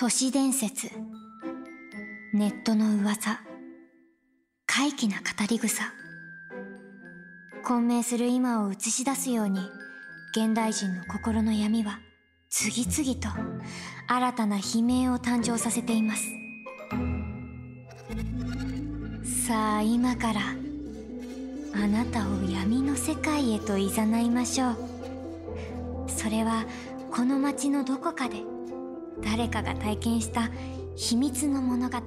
都市伝説。ネットの噂。怪奇な語り草。混迷する今を映し出すように現代人の心の闇は次々と新たな悲鳴を誕生させています。さあ今からあなたを闇の世界へと誘いましょう。それはこの街のどこかで誰かが体験した秘密の物語。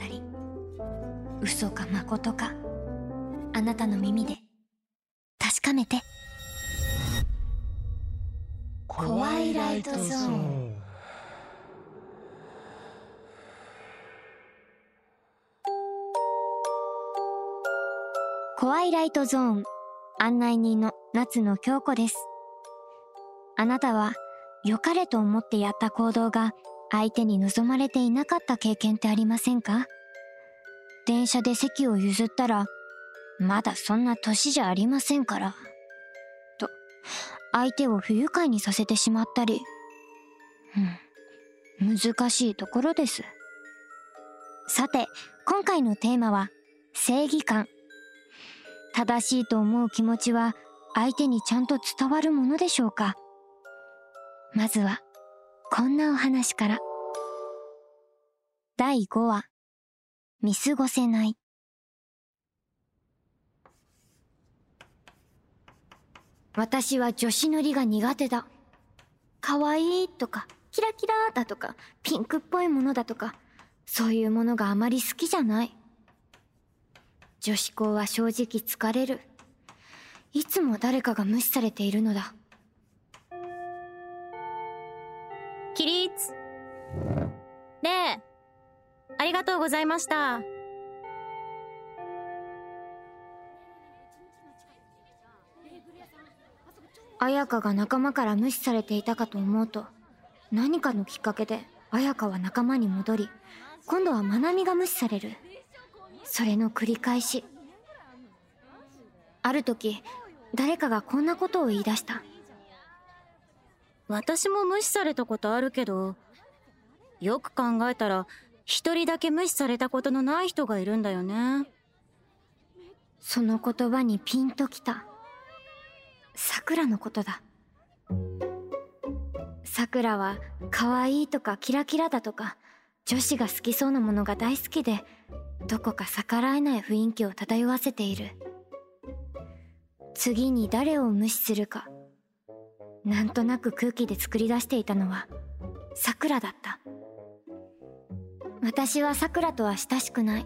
嘘か誠か。あなたの耳で。確かめて。コワイライトゾーン。コワイライトゾーン。案内人の夏野京子です。あなたは良かれと思ってやった行動が相手に望まれていなかった経験ってありませんか？電車で席を譲ったら、まだそんな年じゃありませんから。と、相手を不愉快にさせてしまったり。うん、難しいところです。さて、今回のテーマは、正義感。正しいと思う気持ちは、相手にちゃんと伝わるものでしょうか？まずは、こんなお話から。第5話、見過ごせない。私は女子塗りが苦手だ。可愛いとか、キラキラだとか、ピンクっぽいものだとか、そういうものがあまり好きじゃない。女子校は正直疲れる。いつも誰かが無視されているのだ。起立。ねえありがとうございました。綾香が仲間から無視されていたかと思うと何かのきっかけで綾香は仲間に戻り今度は愛美が無視される。それの繰り返し。ある時誰かがこんなことを言い出した。私も無視されたことあるけど、よく考えたら、一人だけ無視されたことのない人がいるんだよね。その言葉にピンときた。桜のことだ。桜は可愛いとかキラキラだとか女子が好きそうなものが大好きでどこか逆らえない雰囲気を漂わせている次に誰を無視するかなんとなく空気で作り出していたのはさくらだった。私はさくらとは親しくない。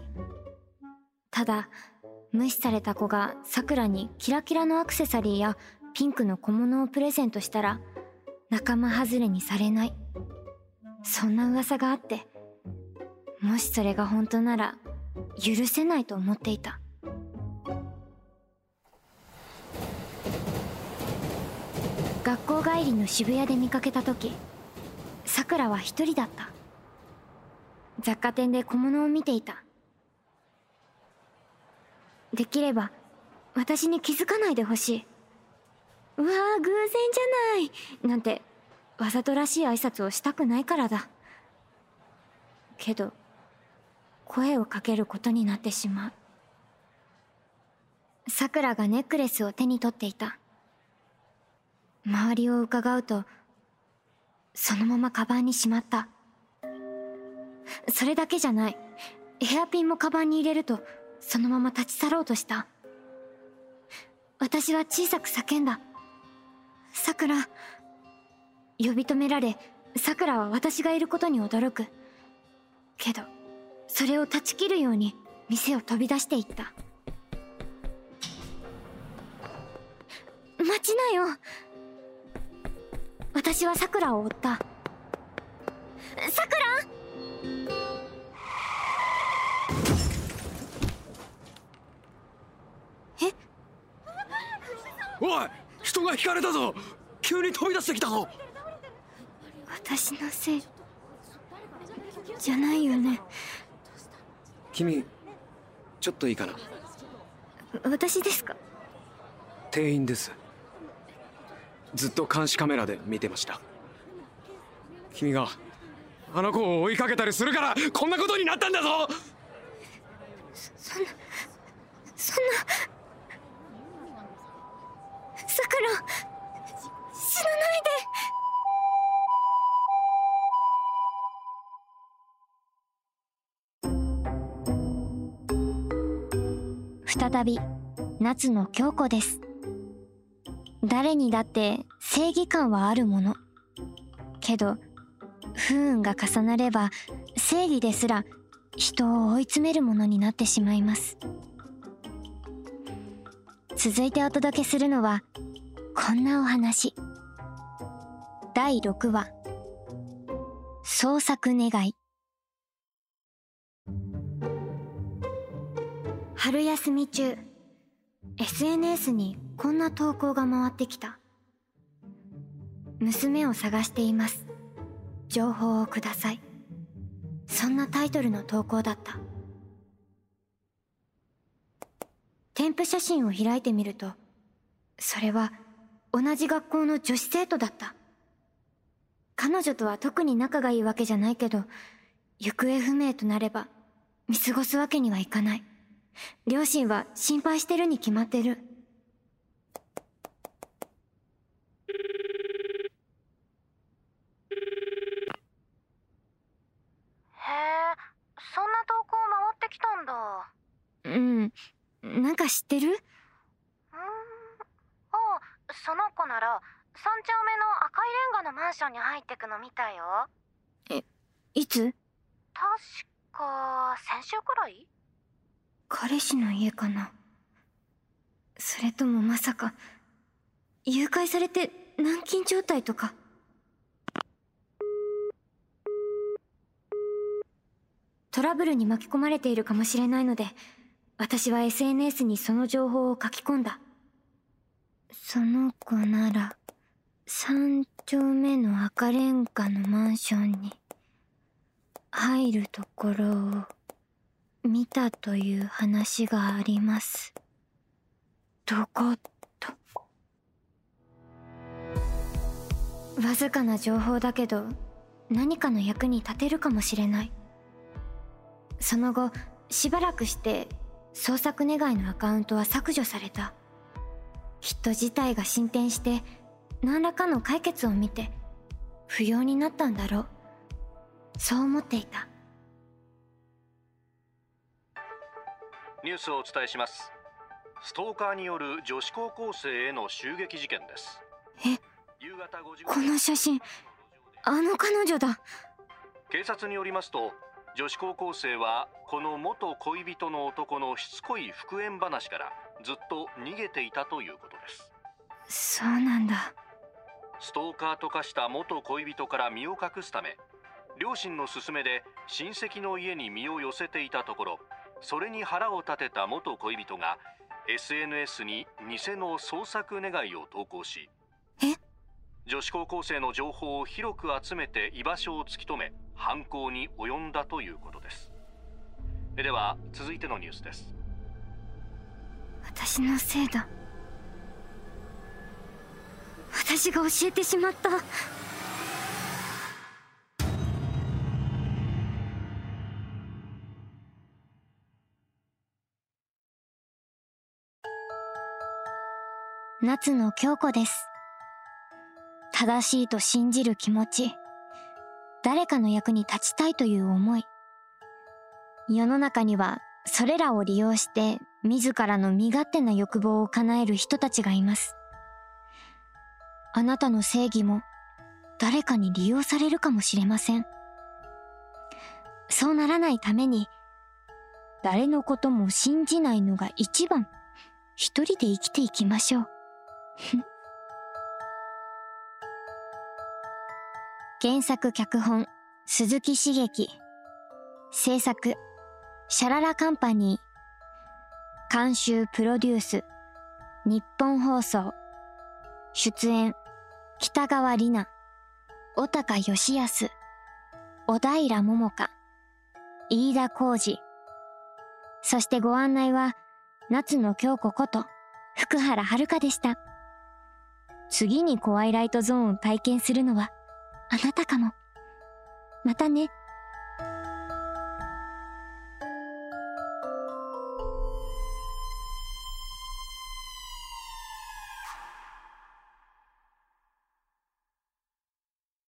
ただ無視された子がさくらにキラキラのアクセサリーやピンクの小物をプレゼントしたら仲間外れにされない。そんな噂があってもしそれが本当なら許せないと思っていた。学校帰りの渋谷で見かけた時さくらは一人だった。雑貨店で小物を見ていた。できれば私に気づかないでほしい。うわー偶然じゃない。なんてわざとらしい挨拶をしたくないからだ。けど声をかけることになってしまう。さくらがネックレスを手に取っていた。周りを伺うとそのままカバンにしまった。それだけじゃない。ヘアピンもカバンに入れるとそのまま立ち去ろうとした。私は小さく叫んだ「さくら」呼び止められさくらは私がいることに驚く。けどそれを断ち切るように店を飛び出していった。待ちなよ。私はさくらを追った。さくらえ？おい人が引かれたぞ。急に飛び出してきたぞ。私のせいじゃないよね。君ちょっといいかな？私ですか？店員ですずっと監視カメラで見てました。君があの子を追いかけたりするからこんなことになったんだぞ！そんなそんなさくら死なないで。再び夏の京子です誰にだって正義感はあるもの。けど不運が重なれば正義ですら人を追い詰めるものになってしまいます。続いてお届けするのはこんなお話。第6話。創作願い。春休み中。SNS にこんな投稿が回ってきた。娘を探しています。情報をください。そんなタイトルの投稿だった。添付写真を開いてみるとそれは同じ学校の女子生徒だった。彼女とは特に仲がいいわけじゃないけど行方不明となれば見過ごすわけにはいかない。両親は心配してるに決まってるへえそんな投稿回ってきたんだ。うん。なんか知ってる？うーん。ああその子なら三丁目の赤いレンガのマンションに入ってくの見たよ。いつ？確か先週くらい？彼氏の家かな。それともまさか誘拐されて軟禁状態とか？トラブルに巻き込まれているかもしれないので私は SNS にその情報を書き込んだその子なら三丁目の赤レンガのマンションに入るところを見たという話があります。どこと。わずかな情報だけど、何かの役に立てるかもしれない。その後、しばらくして、捜索願いのアカウントは削除された。きっと事態が進展して、何らかの解決を見て、不要になったんだろう。そう思っていた。ニュースをお伝えしますストーカーによる女子高校生への襲撃事件ですえ夕方5時この写真、あの彼女だ。警察によりますと女子高校生はこの元恋人の男のしつこい復縁話からずっと逃げていたということですそうなんだ。ストーカーと化した元恋人から身を隠すため両親の勧めで親戚の家に身を寄せていたところそれに腹を立てた元恋人が SNS に偽の捜索願いを投稿しえ女子高校生の情報を広く集めて居場所を突き止め犯行に及んだということですでは続いてのニュースです私のせいだ。私が教えてしまった。夏野京子です。正しいと信じる気持ち。誰かの役に立ちたいという思い。世の中にはそれらを利用して自らの身勝手な欲望を叶える人たちがいます。あなたの正義も誰かに利用されるかもしれません。そうならないために、誰のことも信じないのが一番、一人で生きていきましょう。原作脚本、鈴木茂樹。制作、シャララカンパニー。監修プロデュース、日本放送。出演、北川里奈、小高義康、小平桃香、飯田浩二。そしてご案内は、夏野京子こと、福原遥でした。次にコワイライトゾーンを体験するのは、あなたかも。またね。